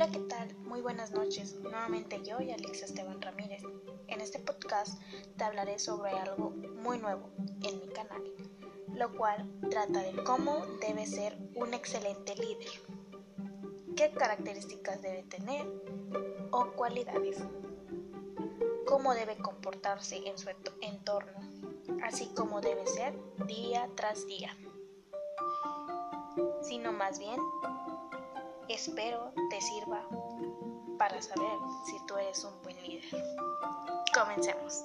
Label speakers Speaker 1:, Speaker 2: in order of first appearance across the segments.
Speaker 1: Hola, ¿qué tal? Muy buenas noches. Nuevamente yo y Alexa Esteban Ramírez. En este podcast te hablaré sobre algo muy nuevo en mi canal, lo cual trata de cómo debe ser un excelente líder, qué características debe tener o cualidades, cómo debe comportarse en su entorno, así como debe ser día tras día, sino más bien Espero te sirva para saber si tú eres un buen líder. Comencemos.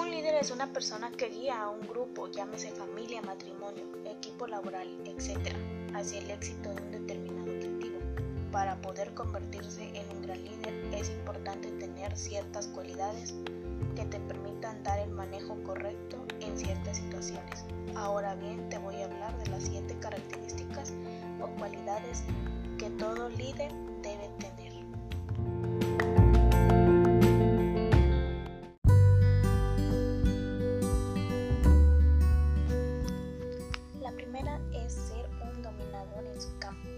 Speaker 1: Un líder es una persona que guía a un grupo, llámese familia, matrimonio, equipo laboral, etc., hacia el éxito de un determinado objetivo. Para poder convertirse en un gran líder es importante tener ciertas cualidades que te permitan dar el manejo correcto en ciertas situaciones. Ahora bien, te voy a hablar de las 7 características o cualidades que todo líder debe tener. La primera es ser un dominador en su campo.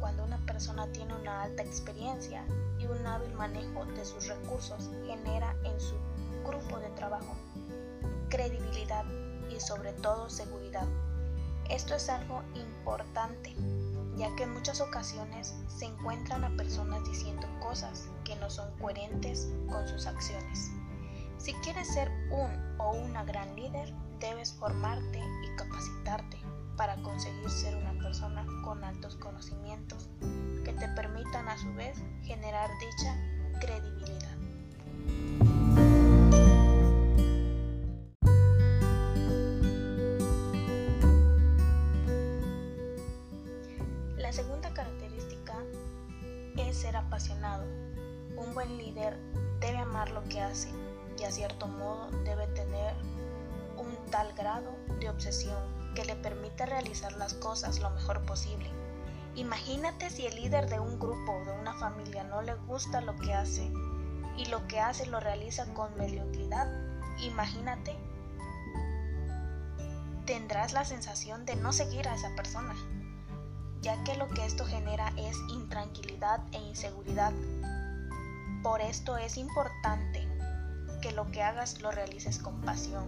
Speaker 1: Cuando una persona tiene una alta experiencia y un hábil manejo de sus recursos, genera en su grupo de trabajo, credibilidad y sobre todo seguridad. Esto es algo importante, ya que en muchas ocasiones se encuentran a personas diciendo cosas que no son coherentes con sus acciones. Si quieres ser un o una gran líder, debes formarte y capacitarte para conseguir ser una persona con altos conocimientos que te permitan a su vez generar dicha credibilidad. Debe amar lo que hace y a cierto modo debe tener un tal grado de obsesión que le permita realizar las cosas lo mejor posible. Imagínate si el líder de un grupo o de una familia no le gusta lo que hace y lo que hace lo realiza con mediocridad. Imagínate, tendrás la sensación de no seguir a esa persona ya que lo que esto genera es intranquilidad e inseguridad. Por esto es importante que lo que hagas lo realices con pasión,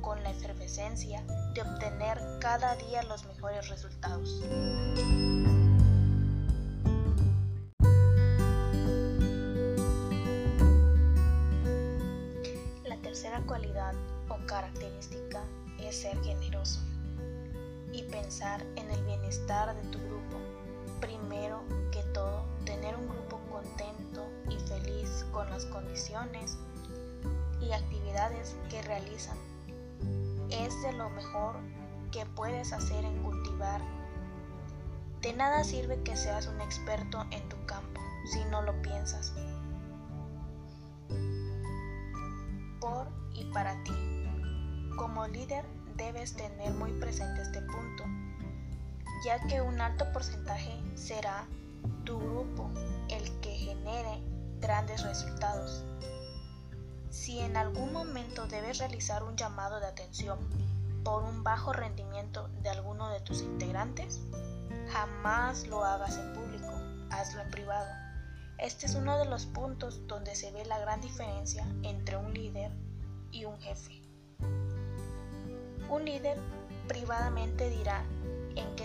Speaker 1: con la efervescencia de obtener cada día los mejores resultados. La tercera cualidad o característica es ser generoso y pensar en el bienestar de tu grupo. Primero que todo, tener un grupo contento y feliz con las condiciones y actividades que realizan. Es de lo mejor que puedes hacer en cultivar. De nada sirve que seas un experto en tu campo si no lo piensas. Por y para ti. Como líder debes tener muy presente este punto, ya que un alto porcentaje será tu grupo el que genere grandes resultados. Si en algún momento debes realizar un llamado de atención por un bajo rendimiento de alguno de tus integrantes, jamás lo hagas en público, hazlo en privado. Este es uno de los puntos donde se ve la gran diferencia entre un líder y un jefe. Un líder privadamente dirá en qué,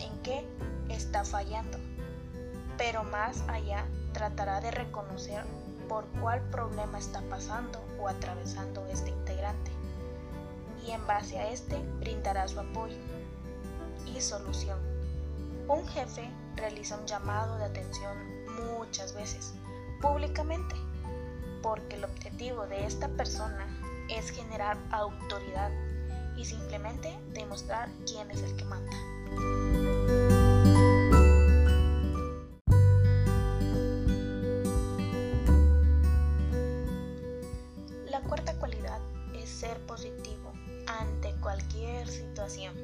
Speaker 1: en qué está fallando, pero más allá tratará de reconocer por cuál problema está pasando o atravesando este integrante y en base a este brindará su apoyo y solución. Un jefe realiza un llamado de atención muchas veces, públicamente, porque el objetivo de esta persona es generar autoridad y simplemente demostrar quién es el que manda. Ser positivo ante cualquier situación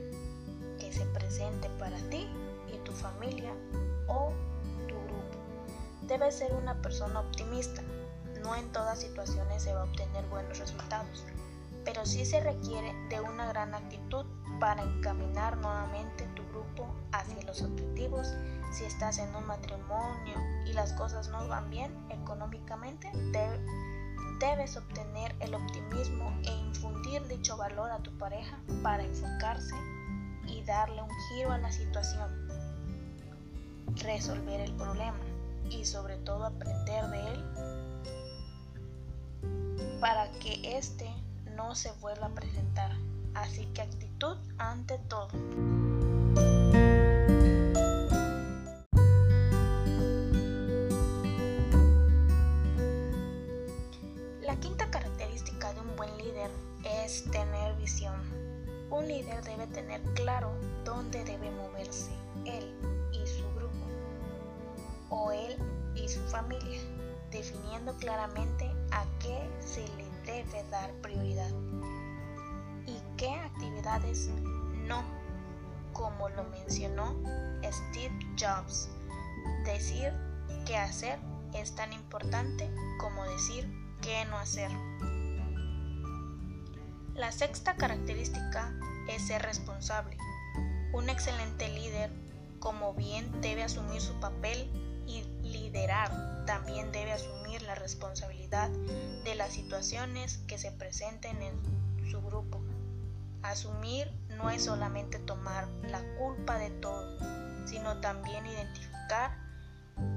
Speaker 1: que se presente para ti y tu familia o tu grupo. Debes ser una persona optimista. No en todas situaciones se va a obtener buenos resultados pero sí se requiere de una gran actitud para encaminar nuevamente tu grupo hacia los objetivos. Si estás en un matrimonio y las cosas no van bien económicamente, debes obtener el optimismo e infundir dicho valor a tu pareja para enfocarse y darle un giro a la situación, resolver el problema y sobre todo aprender de él para que éste no se vuelva a presentar. Así que actitud ante todo. Característica de un buen líder es tener visión. Un líder debe tener claro dónde debe moverse él y su grupo, o él y su familia, definiendo claramente a qué se le debe dar prioridad y qué actividades no, como lo mencionó Steve Jobs. Decir qué hacer es tan importante como decir qué no hacer. La sexta característica es ser responsable. Un excelente líder, como bien debe asumir su papel y liderar, también debe asumir la responsabilidad de las situaciones que se presenten en su grupo. Asumir no es solamente tomar la culpa de todo, sino también identificar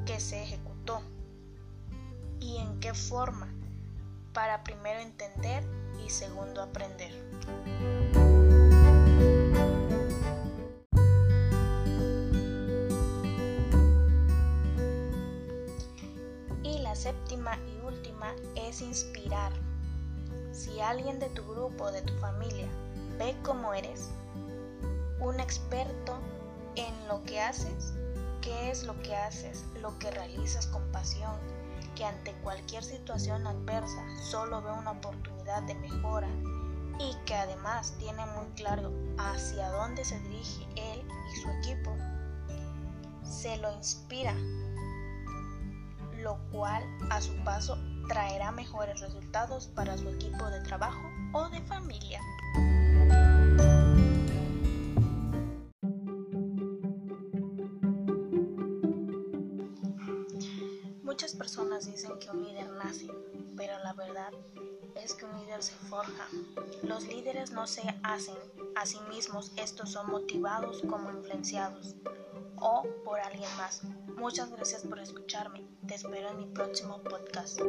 Speaker 1: qué se ejecutó y en qué forma, para primero entender y segundo aprender. Y la séptima y última es inspirar. Si alguien de tu grupo o de tu familia ve cómo eres, un experto en lo que haces, qué es lo que haces, lo que realizas con pasión, que ante cualquier situación adversa solo ve una oportunidad de mejora y que además tiene muy claro hacia dónde se dirige él y su equipo, se lo inspira, lo cual a su paso traerá mejores resultados para su equipo de trabajo o de familia. Dicen que un líder nace, pero la verdad es que un líder se forja. Los líderes no se hacen a sí mismos, estos son motivados como influenciados o por alguien más. Muchas gracias por escucharme. Te espero en mi próximo podcast.